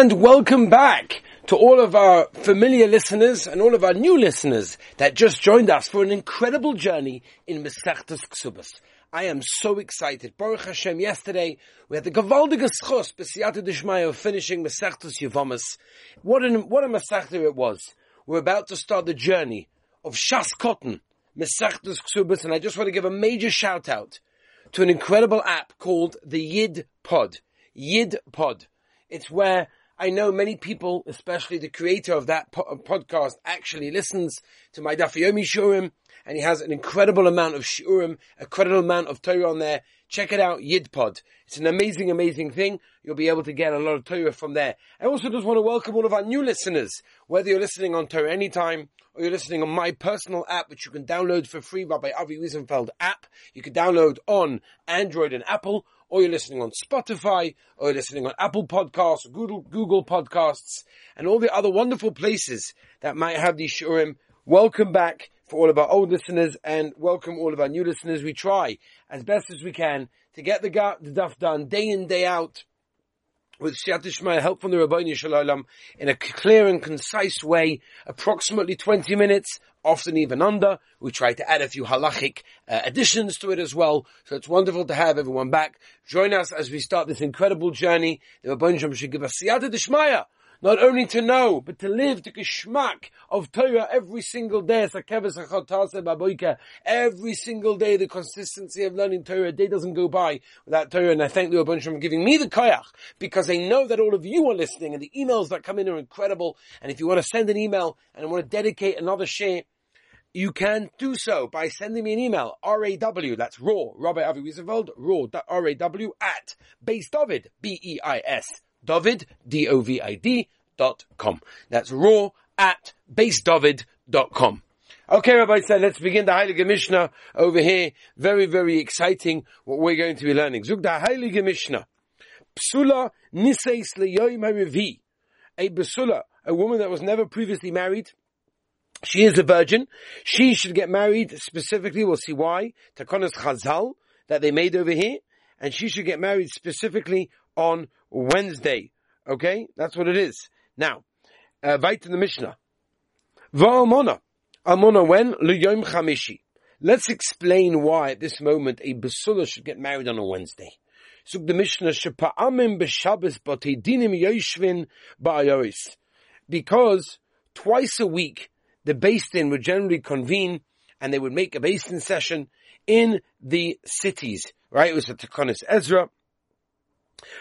And welcome back to all of our familiar listeners and all of our new listeners that just joined us for an incredible journey in Mesechtes Ksubas. I am so excited. Baruch Hashem, yesterday we had the Gavaldige Schos, B'siyata Dishmaya, finishing Mesechtes Yevamas. What, an, what a Mesechta it was. We're about to start the journey of Shas Cotton, Mesechtes Ksubas, and I just want to give a major shout out to an incredible app called the Yid Pod. Yid Pod. It's where I know many people, especially the creator of that po- podcast, actually listens to my Daf Yomi Shurim, and he has an incredible amount of Shurim, a incredible amount of Torah on there. Check it out, Yidpod. It's an amazing, amazing thing. You'll be able to get a lot of Torah from there. I also just want to welcome all of our new listeners, whether you're listening on Torah anytime or you're listening on my personal app, which you can download for free, Rabbi Avi Wiesenfeld app. You can download on Android and Apple, or you're listening on Spotify, or you're listening on Apple Podcasts, Google, Google Podcasts, and all the other wonderful places that might have these shurim. Welcome back for all of our old listeners and welcome all of our new listeners. We try as best as we can to get the, the daf done day in, day out with Siyata Dishmaya, help from the Rabbi Shalom in a clear and concise way, approximately 20 minutes, often even under. We try to add a few halachic uh, additions to it as well. So it's wonderful to have everyone back. Join us as we start this incredible journey. The Rabbi should give us Siyata Dishmaya not only to know, but to live the geschmack of Torah every single day. Every single day, the consistency of learning Torah, a day doesn't go by without Torah. And I thank the Rabban for giving me the koyach, because I know that all of you are listening, and the emails that come in are incredible. And if you want to send an email and want to dedicate another share, you can do so by sending me an email, RAW, that's raw, Rabbi Avi Wiesenfeld, raw, R-A-W, at Beis David, B-E-I-S, David, D-O-V-I-D, dot com. That's raw at beisdavid.com. Okay, Rabbi said, let's begin the Heilige Mishnah over here. Very, very exciting what we're going to be learning. Zug the Heilige Mishnah. Psula niseis leyoim harivi. A Psula, a woman that was never previously married, she is a virgin. She should get married specifically, we'll see why, Takonas Chazal, that they made over here. And she should get married specifically on Wednesday. Okay? That's what it is. Now, uh, wait in the Mishnah. Va'almona. Almona when? L'yom chamishi. Let's explain why at this moment a basula should get married on a Wednesday. So the Mishnah shepa'amim b'Shabbos b'teidinim yoshvin ba'ayoris. Because twice a week the Din would generally convene and they would make a Din session in the cities. Right? It was a Takonis Ezra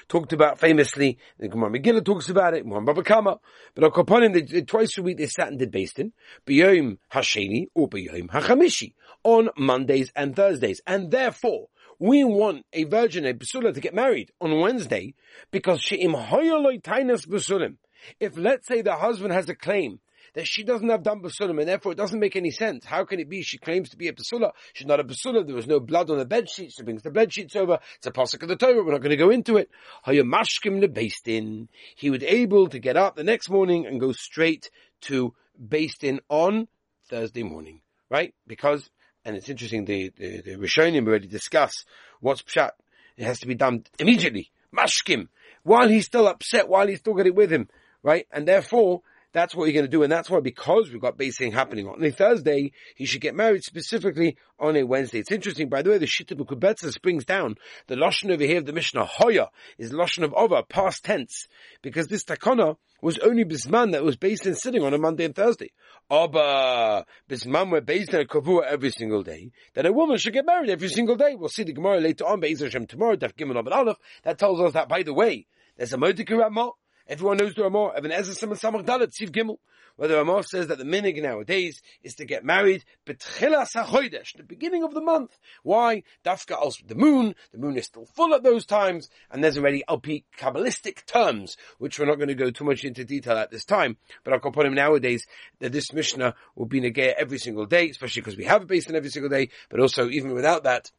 talked about famously, the Gemara Megillah talks about it, Muhammad Bava Kamma, but Al Kapanim, twice a week they sat and did Basin, B'yom Hasheni or Hachamishi, on Mondays and Thursdays. And therefore, we want a virgin, a Basula, to get married on Wednesday, because She'im Hoyoloi Tainas Basulim. If let's say the husband has a claim that she doesn't have done basulim, and therefore it doesn't make any sense. How can it be she claims to be a basula? She's not a basula. There was no blood on the bed sheets. She brings the bed sheets over. It's a pasuk of the Torah. We're not going to go into it. Hayamashkim lebastin. He was able to get up the next morning and go straight to bastin on Thursday morning, right? Because, and it's interesting, the, the, the Rishonim already discuss what's pshat. It has to be done immediately. Mashkim. While he's still upset, while he's still got it with him, right? And therefore, that's what you're going to do. And that's why, because we've got basing happening on a Thursday, he should get married specifically on a Wednesday. It's interesting, by the way, the Shita Mekubetzes brings down the Lashon over here of the Mishnah, Hoya, is Lashon of Ova, past tense, because this Takana was only Bisman that was based in sitting on a Monday and Thursday. Aba, Bisman were based in a Kavua every single day, then a woman should get married every single day. We'll see the Gemara later on, Be'ez Hashem tomorrow, Daf Gimel Aleph, that tells us that, by the way, there's a Mordecai Ramah, Everyone knows the Ramah. Even HaEzer Simon Samach Dalet Siv Gimel. Where the Ramah says that the minig nowadays is to get married betchilas hachodesh, the beginning of the month. Why? Dafka also the moon. The moon is still full at those times, and there's already LP kabbalistic terms, which we're not going to go too much into detail at this time. But I'll put him nowadays that this Mishnah will be negaya every single day, especially because we have a basin every single day. But also, even without that,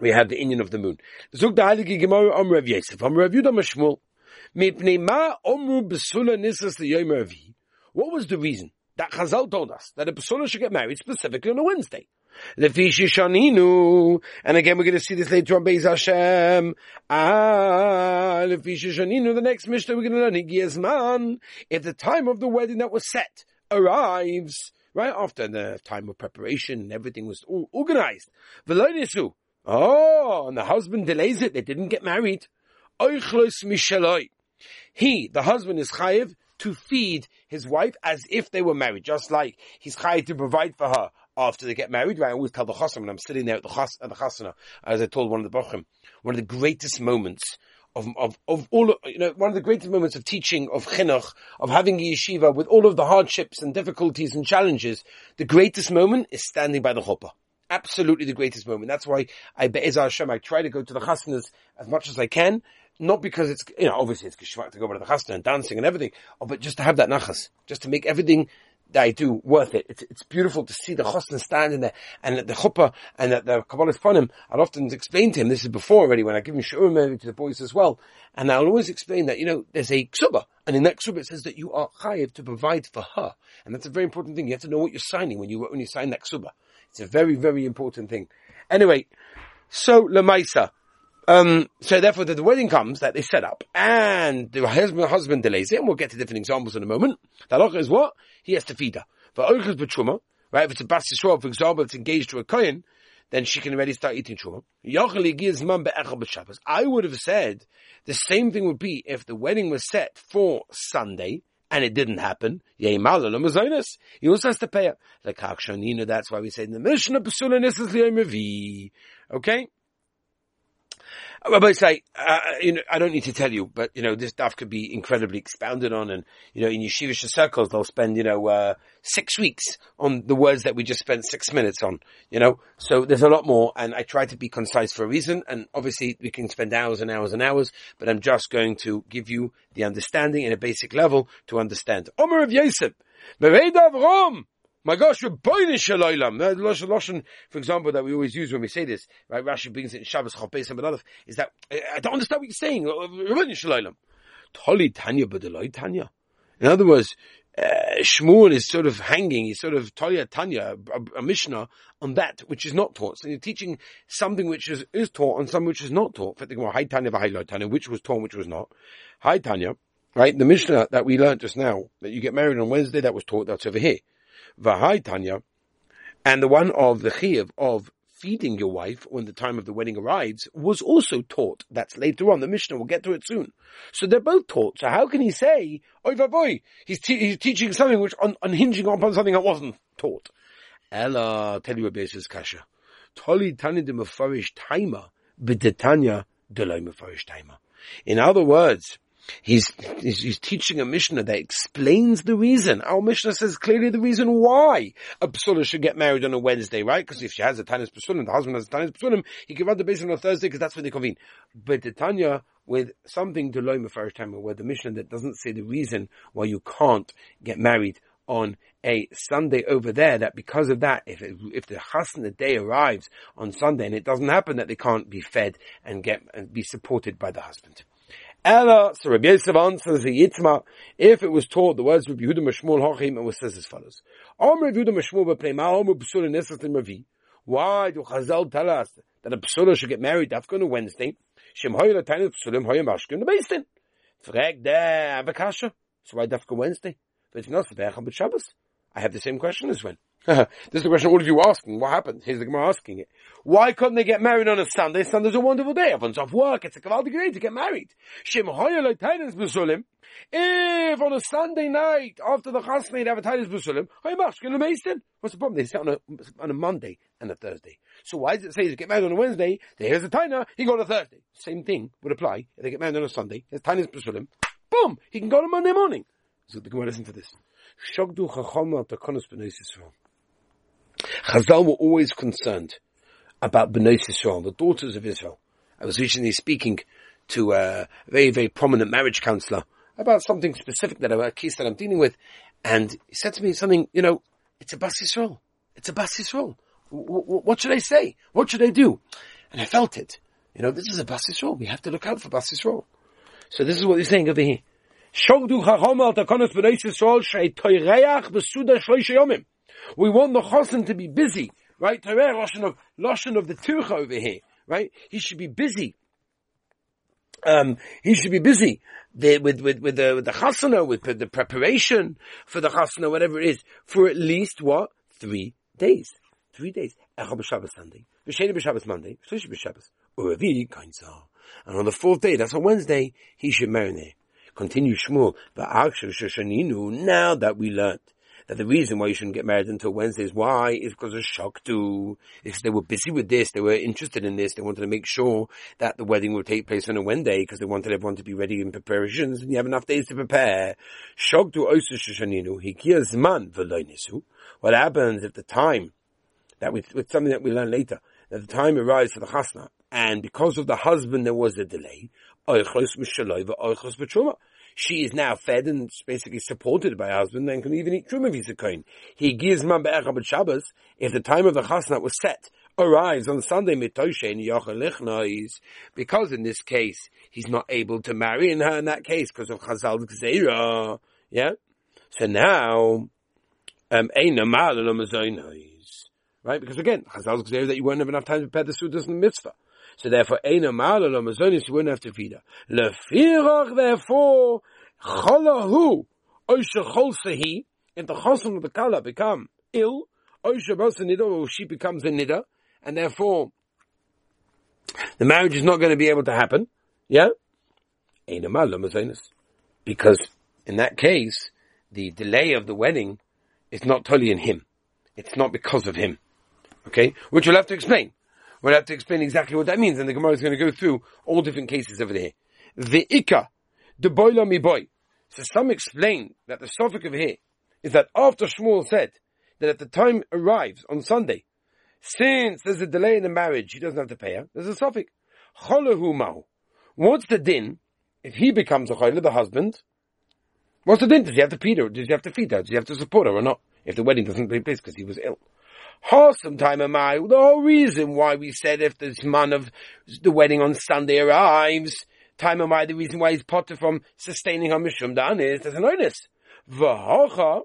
we have the Indian of the moon. Zug the Gemara Om Rav Yosef, Om Rav Yudah what was the reason that Chazal told us that a Basula should get married specifically on a Wednesday? And again we're going to see this later on Beis Hashem. Ah, the next Mishnah we're going to learn, if the time of the wedding that was set arrives, right after the time of preparation and everything was all organized. Oh, and the husband delays it, they didn't get married. He, the husband is chayiv to feed his wife as if they were married, just like he's chayiv to provide for her after they get married. Right? I always tell the chassan when I'm sitting there at the, chas, at the chasana, as I told one of the bochum, one of the greatest moments of, of, of all, you know, one of the greatest moments of teaching, of chinuch, of having a yeshiva with all of the hardships and difficulties and challenges, the greatest moment is standing by the chuppah. Absolutely the greatest moment. That's why I, Be'ezah Hashem, I try to go to the chasanas as much as I can, not because it's, you know, obviously it's geschmack to go to the chasna and dancing and everything, oh, but just to have that nachas, just to make everything that I do worth it. It's, it's beautiful to see the chasna standing there and the chuppah and the, the Kabbalah's him. I'll often explain to him, this is before already when I give him shiurim to the boys as well. And I'll always explain that, you know, there's a ksuba and in that ksuba it says that you are chayiv to provide for her. And that's a very important thing. You have to know what you're signing when you, when you sign that ksuba. It's a very, very important thing. Anyway, so Lamaisa, um, so therefore the, the, wedding comes that they set up and the husband, husband delays it and we'll get to different examples in a moment. The halacha is what? He has to feed her. For oichas b'truma, right? If it's a bas Yisrael, for example, it's engaged to a kohen, then she can already start eating truma. I would have said the same thing would be if the wedding was set for Sunday and it didn't happen. He also has to pay her. That's why we say in the Mishnah, Okay? Rabbi say, uh, you know, I don't need to tell you, but you know, this stuff could be incredibly expounded on, and you know, in yeshivish circles, they'll spend you know uh, six weeks on the words that we just spent six minutes on. You know, so there's a lot more, and I try to be concise for a reason. And obviously, we can spend hours and hours and hours, but I'm just going to give you the understanding in a basic level to understand. Omer of Yosef, Rom. My gosh, Ribono Shel Olam. The Lashon, for example, that we always use when we say this, right? Rashi brings it in Shabbos Chopes and other, is that, I don't understand what you're saying. Ribono Shel Olam. Toli Tanya B'deloi Tanya. In other words, uh, Shmuel is sort of hanging, he's sort of Tolia Tanya, a, a, Mishnah, on that which is not taught. So you're teaching something which is, is taught and something which is not taught. High Tanya, high Tanya, which was taught, which was not. High Tanya, right? The Mishnah that we learned just now, that you get married on Wednesday, that was taught, that's over here. Vahai Tanya, and the one of the chiyuv of feeding your wife when the time of the wedding arrives was also taught. That's later on. The Mishnah will get to it soon. So they're both taught. So how can he say, "Oy boy, he's, te- he's teaching something which on, unhinging upon something that wasn't taught? Ella, tell you a basis kasha. Toli tani de mefarish taima, b'detanya delay mefarish taima. In other words, He's, he's, teaching a Mishnah that explains the reason. Our Mishnah says clearly the reason why a Psula should get married on a Wednesday, right? Because if she has a Tanis Psulim, the husband has a Tanis Psulim, he can run the basin on a Thursday because that's when they convene. But the Tanya, with something to Loim first time, where the Mishnah that doesn't say the reason why you can't get married on a Sunday over there, that because of that, if it, if the chasna the day arrives on Sunday and it doesn't happen, that they can't be fed and get and be supported by the husband. Ella, so Rabbi Yosef answers the Yitzma, if it was taught, the words of Yehuda Mashmul Hochim, it was says as follows. Omer Yehuda Mashmul b'plei ma'omer b'sura nesat Mavi. Why do Chazal tell us that a psula should get married after on a Wednesday? Shem hoye lataynet psulim hoye mashkin the basin. Frag der avakasha. So why dafka Wednesday? But it's not for Shabbos. I have the same question as when. this is the question all of you asking. What happened? Here's the Gemara asking it. Why couldn't they get married on a Sunday? Sunday's a wonderful day. Everyone's off work. It's a kavaldik day to get married. If on a Sunday night after the chasna they have a titus besulim, what's the problem? They sit on a on a Monday and a Thursday. So why does it say to get married on a Wednesday? Here's a taina. He go on a Thursday. Same thing would apply if they get married on a Sunday. There's titus besulim. Boom. He can go on a Monday morning. So the Gemara listen to this. Chazal were always concerned about Bnei Yisrael, the daughters of Israel. I was recently speaking to a very, very prominent marriage counselor about something specific that uh, a case that I'm dealing with, and he said to me something, you know, it's a Bas Yisrael. It's a Bas Yisrael. what should I say? What should I do? And I felt it. You know, this is a Bas Yisrael. We have to look out for Bas Yisrael. So this is what he's saying over here. We want the chosin to be busy right? Torah Lashon of, Lashon of the Turcha over here, right? He should be busy. Um, he should be busy the, with, with, with the, with the chasana, with the preparation for the chasana, whatever it is, for at least what? Three days. Three days. Echad b'Shabbos Sunday. V'sheni b'Shabbos Monday. V'shlishi b'Shabbos. Urevi kainzah. And on the fourth day, that's on Wednesday, he should marinate. Continue Shmuel. Now that we learned that the reason why you shouldn't get married until Wednesday is why is because of shaktu. If they were busy with this, they were interested in this, they wanted to make sure that the wedding would take place on a Wednesday because they wanted everyone to be ready in preparations and you have enough days to prepare. Shaktu osu hikiyah What happens if the time that with, with something that we learn later, that the time arrives for the chasna, and because of the husband there was a delay, she is now fed and basically supported by her husband and can even eat truma if kohen. He gives man be'echab Shabbos if the time of the chasna was set arrives on Sunday mitoshe because in this case he's not able to marry in her in that case because of Chazal's gzeira. Yeah. So now, um, right? Because again, Chazal's gzeira that you won't have enough time to prepare the sudas and the mitzvah. So therefore, Eina Mala Lo Mazonis, you wouldn't have to feed her. Lefirach, therefore, Cholahu, Oisha Cholsehi, if the Chosim of the Kala become ill, Oisha Basa Nida, or she becomes a Nida, and therefore, the marriage is not going to be able to happen. Yeah? Eina Mala Mazonis. Because in that case, the delay of the wedding is not totally in him. It's not because of him. Okay? Which we'll have to explain. We'll have to explain exactly what that means, and the Gemara is going to go through all different cases over there. The Ika, the boiler mi boy. So some explain that the suffix of here is that after Shmuel said that at the time arrives on Sunday, since there's a delay in the marriage, he doesn't have to pay her. There's a suffix. Cholahu What's the din if he becomes a chayla, the husband? What's the din? Does he have to feed her? Does he have to feed her? Does he have to support her or not? If the wedding doesn't take place because he was ill. Wholesome time am I. The whole reason why we said if this man of the wedding on Sunday arrives, time am I, the reason why he's potter from sustaining her mishum dan is there's an onus. V'hocha,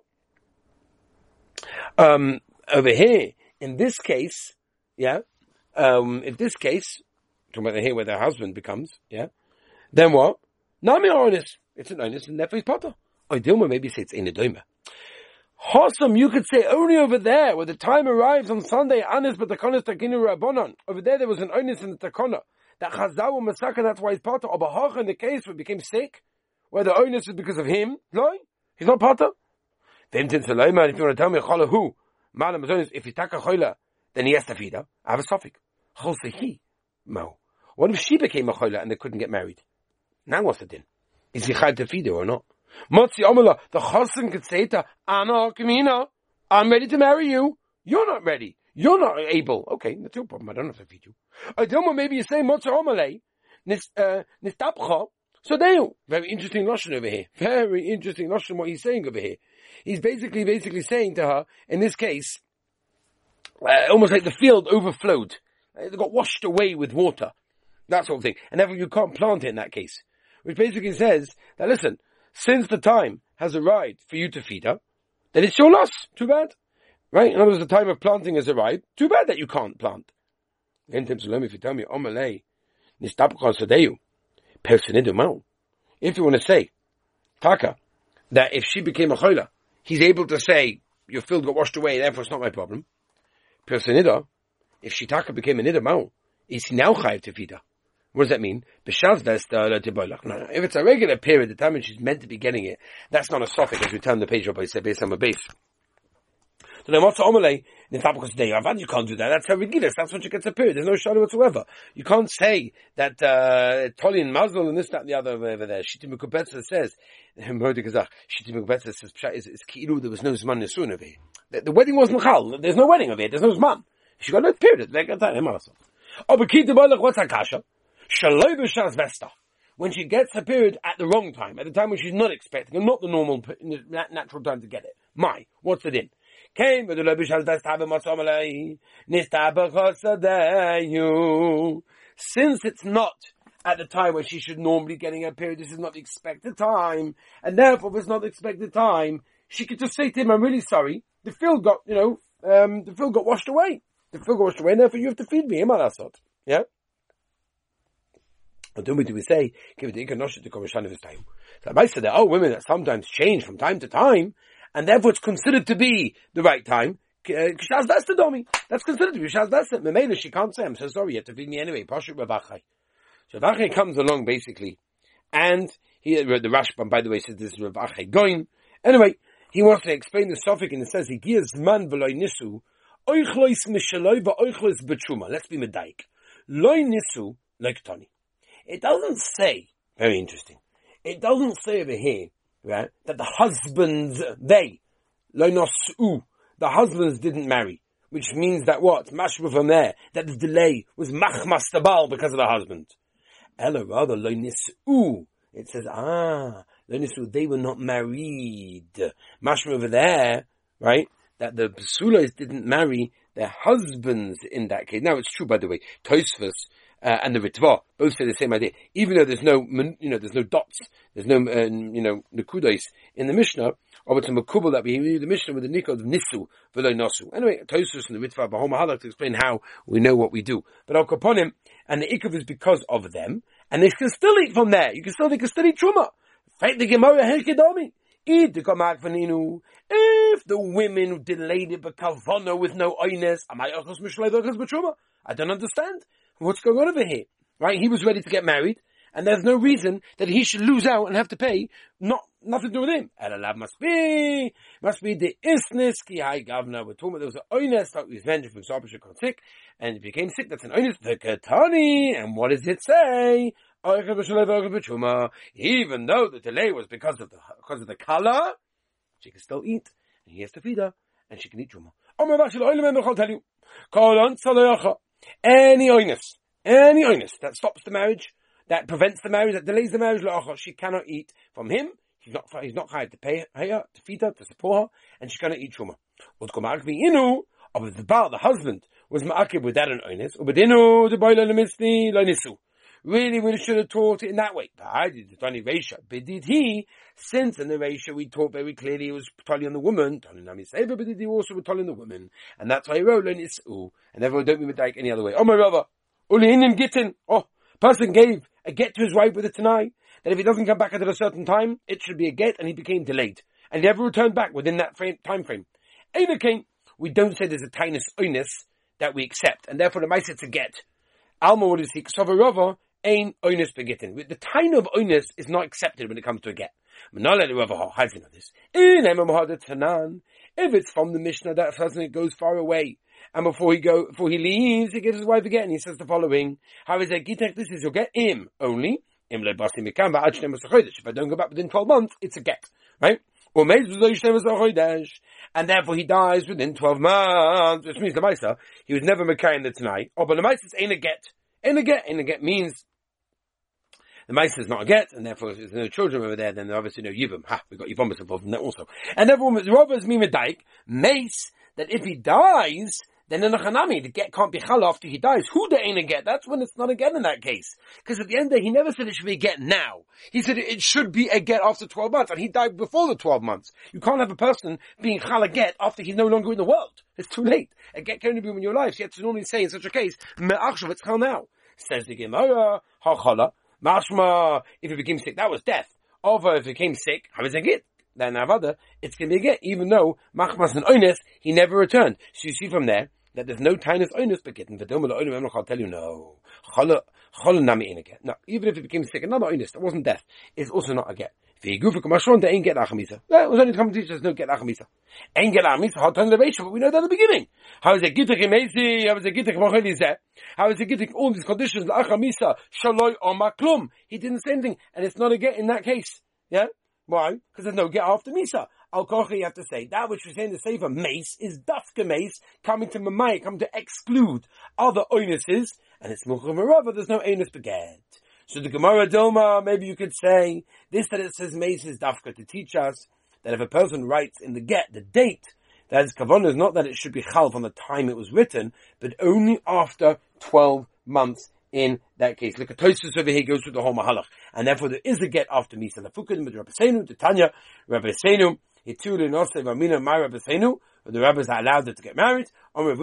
um, over here, in this case, yeah, um, in this case, talking about here where the husband becomes, yeah, then what? Nami onus. It's an onus and therefore he's potter. Dilma maybe say it's in a doma. Hossam, you could say only over there, where the time arrives on Sunday, Anis but Takonis Takinu Rabbanon. Over there, there was an onus in the Takona. That Chazal Masaka, that's why he's part of in the case where he became sick, where the onus is because of him. No, he's not part of. Then Suleiman, if you want to tell me, Chala who? Malam if he taka choila, then he has to feed her. I have a. Chol he. Mo. What if she became a choila and they couldn't get married? Now what's the din? Is he chayv to feed her or not? Motzi Omala, the Chosin to Anna Kamina, I'm ready to marry you. You're not ready. You're not able. Okay, that's your problem. I don't have to feed you. I don't know, maybe you say Motzi Omale, Nistapcha. So there you, very interesting notion over here. Very interesting notion what he's saying over here. He's basically, basically saying to her, in this case, uh, almost like the field overflowed. It got washed away with water. That sort of thing. And therefore you can't plant it in that case. Which basically says that listen, since the time has arrived for you to feed her, then it's your loss. Too bad. Right? In other words, the time of planting has arrived. Too bad that you can't plant. If you tell me, if you want to say, Taka, that if she became a choila, he's able to say, your field got washed away, therefore it's not my problem. If she Taka became a nida mao, is he now chayiv to feed her? What does that mean? No, If it's a regular period, the time when she's meant to be getting it, that's not a suffix as we turn the page up by based on a base. So then what's omele? You can't do that. That's a regular. That's when she gets a period. There's no shadow whatsoever. You can't say that uh Toli and Mazel and this, that, and the other over there. Shita Mekubetzes says, Shita Mekubetzes says, is, is Ki'ilu, there was no Zman Nisun over here. The, the wedding wasn't Chal. There's no wedding over here. There's no Zman. She got no period. Oh, but what's Akasha? Shaloi b'shas vesta. When she gets her period at the wrong time, at the time when she's not expecting, and not the normal, natural time to get it. My, what's it in? Came with the b'shas vesta Since it's not at the time when she should normally getting her period, this is not the expected time, and therefore if it's not the expected time, she could just say to him, I'm really sorry, the field got, you know, um, the field got washed away. The food washed away, and therefore you have to feed me. Yeah? Do we, do we say, give it the to his time? So I said there are women that oh, sometimes change from time to time, and therefore it's considered to be the right time. Uh, Kshaz Vesta Domi. That's considered to be Kshaz Vesta. Memela, she can't say, I'm so sorry, you have to feed me anyway. Pashu Rav Achai. So Rav Achai comes along basically, and he, uh, the Rashbam, by the way, says this is Rav Achai going. Anyway, he wants to explain the suffix and it says, he gives man v'loy nisu, oichlois mishaloi v'oichlois betruma. Let's be medaik. Loy nisu, like Tony. It doesn't say, very interesting, it doesn't say over here, right, that the husbands, they, loinosu, the husbands didn't marry. Which means that what? There, that the delay was machmas tabal because of the husband. Ella rather, loinisu. It says, ah, loinisu, they were not married. Mashma over there, right, that the Basulas didn't marry their husbands in that case. Now it's true, by the way, Tosfos uh, and the Ritva both say the same idea. Even though there's no, you know, there's no dots, there's no, uh, you know, nekudos in the Mishnah, or it's a makubal that we read the Mishnah with the nikod of nisu v'lo nasu. Anyway, Tosfos and the Ritva Bahom Halak to explain how we know what we do. But Al Kaponim, and the ikav is because of them, and they can still eat from there. You can still, they can still eat truma. Fight the Gemara Herkedomi. If the women delayed it but kavana with no oines, I don't understand. What's going on over here? Right? He was ready to get married, and there's no reason that he should lose out and have to pay not nothing to do with him. Elalav must be must be the isness ki high governor. We're talking about there was an oines that was vengeance from Sabbath got sick, and he became sick. That's an oines the katani. And what does it say? Even though the delay was because of the because of the color, she can still eat, and he has to feed her, and she can eat truma. Any oinus, any oinus that stops the marriage, that prevents the marriage, that delays the marriage, oh, she cannot eat from him. He's not, he's not hired to pay her, to feed her, to support her, and she cannot eat truma. Of the bar, the husband, was ma'akib with that an oinus, ubedinu, the boiler lemisti, nisu. Really, we should have taught it in that way. But did he, since in the Resha we taught very clearly it was telling on the woman, telling Nami Seba, but did he also was telling the woman? And that's why he wrote, and it's, ooh, and everyone don't mean like any other way. Oh my brother, Ulihinim Gittin, oh, person gave a get to his wife with it tonight, that if he doesn't come back at a certain time, it should be a get, and he became delayed. And he never returned back within that frame, time frame. Either came, we don't say there's a tinus oinus that we accept, and therefore the mice it's a get. Alma, what is he? Ain oinus begitin. The time of oinus is not accepted when it comes to a get. If it's from the Mishnah that person goes far away, and before he go, before he leaves, he gives his wife a get, and he says the following: How is it? Gitek, this is your get him only. If I don't go back within twelve months, it's a get, right? And therefore he dies within 12 months, which means the Maisa, he was never Mekayim the tonight. Oh, but the Maisa ain't a get. Ain't a get. Ain't a get means the mice is not a get, and therefore if there's no children over there, then there obviously no yibum. Ha, we got yivumus involved in that also. And therefore, robbers mean daik, mace, that if he dies, then in the Hanami, the get can't be chal after he dies. Who the ain't a get? That's when it's not a get in that case. Because at the end of the day, he never said it should be a get now. He said it should be a get after 12 months, and he died before the 12 months. You can't have a person being a get after he's no longer in the world. It's too late. A get can only be when you're alive. So you have to normally say in such a case, me'achshav, it's chal now. Says the Gemara, ha Mashma, if he became sick, that was death. Over if he became sick, how is it get? Then Avada, it's going to be a get, even though Machmas and Oines, he never returned. So you see from there, that there's no tinus oinus begitten. V'domel oinim I'll tell you no. Chala nami in a get. No, even if he became sick, another oinus that wasn't death is also not a get. V'yigufu kamashron they ain't get achamisa. That was only come to teach us no get achamisa. Ain't get achamisa hot on the but we know that at the beginning. How is it gittich imesi? How is it gittich machel How is it gittich all these conditions achamisa shaloi or maklum? He didn't say anything, and it's not a get in that case. Yeah. Why? Because there's no get after Misa. Al Kochi, you have to say, that which we say in the Sefer mace is Dafka mace, coming to Mamai, coming to exclude other onuses, and it's Mukham there's no onus beget. So the Gemara Dilma, maybe you could say, this that it says mace is Dafka to teach us that if a person writes in the get, the date, that is kavanah is not that it should be chal from the time it was written, but only after 12 months in that case. Look at Tosfos over here goes through the whole mahalach. And therefore there is a get after Misa Lafukim with Rabbi Seinu, the Tanya, Rabbi Seinu, The rabbis are allowed to get married. Of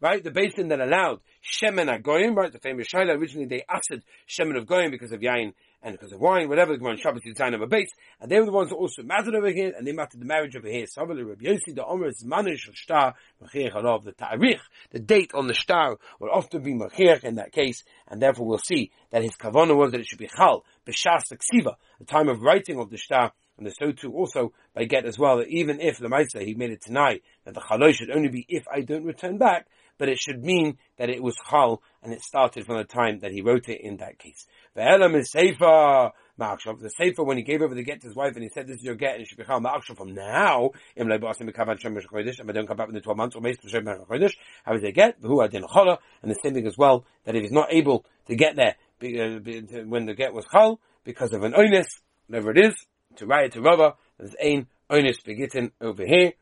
right? The basin that allowed Shemen Agoyim, right? The famous Shaila, originally they acid Shemen of Goyim because of Yain and because of wine, whatever, the Gemara Shabbos Yitzayim of a base, and they were the ones that also mattered over here, and they mattered the marriage over here. Sabbath Rabbi Yossi, the Omer is Manish of Shtar, Machir of the Ta'arich, the date on the Shtar will often be Machir in that case, and therefore we'll see that his kavanah was that it should be Chal, B'Shas Ksiva, the time of writing of the Shtar, and the so too also by get as well that even if the Maisa he made it tonight that the chalosh should only be if I don't return back, but it should mean that it was chal and it started from the time that he wrote it in that case. The elam is sefer ma'akshav. The sefer when he gave over the get to his wife and he said this is your get and it should be ma'akshav from now. Im leibasim mekavan shem chodesh and I don't come back in the twelve months or meis to shem chodesh. How is they get? Who adin chola and the same thing as well that if he's not able to get there uh, when the get was chal because of an oinus, whatever it is, to Raya to Rava, there's ein onus begitin over here,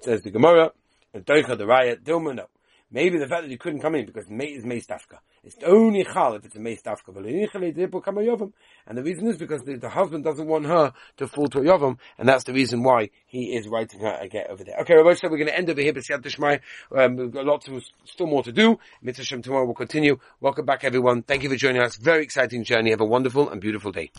says the Gemara, and Doicha the Raya, Dilma no. Maybe the fact that you couldn't come in because May is May Stafka. It's the only Chal if it's a May Stafka. And the reason is because the, the, husband doesn't want her to fall to a Yovam, and that's the reason why he is writing her a get over there. Okay, Rabbi said we're going to end over here, but um, we've got lots of, still more to do. Mitzvah tomorrow will continue. Welcome back everyone. Thank you for joining us. Very exciting journey. Have a wonderful and beautiful day.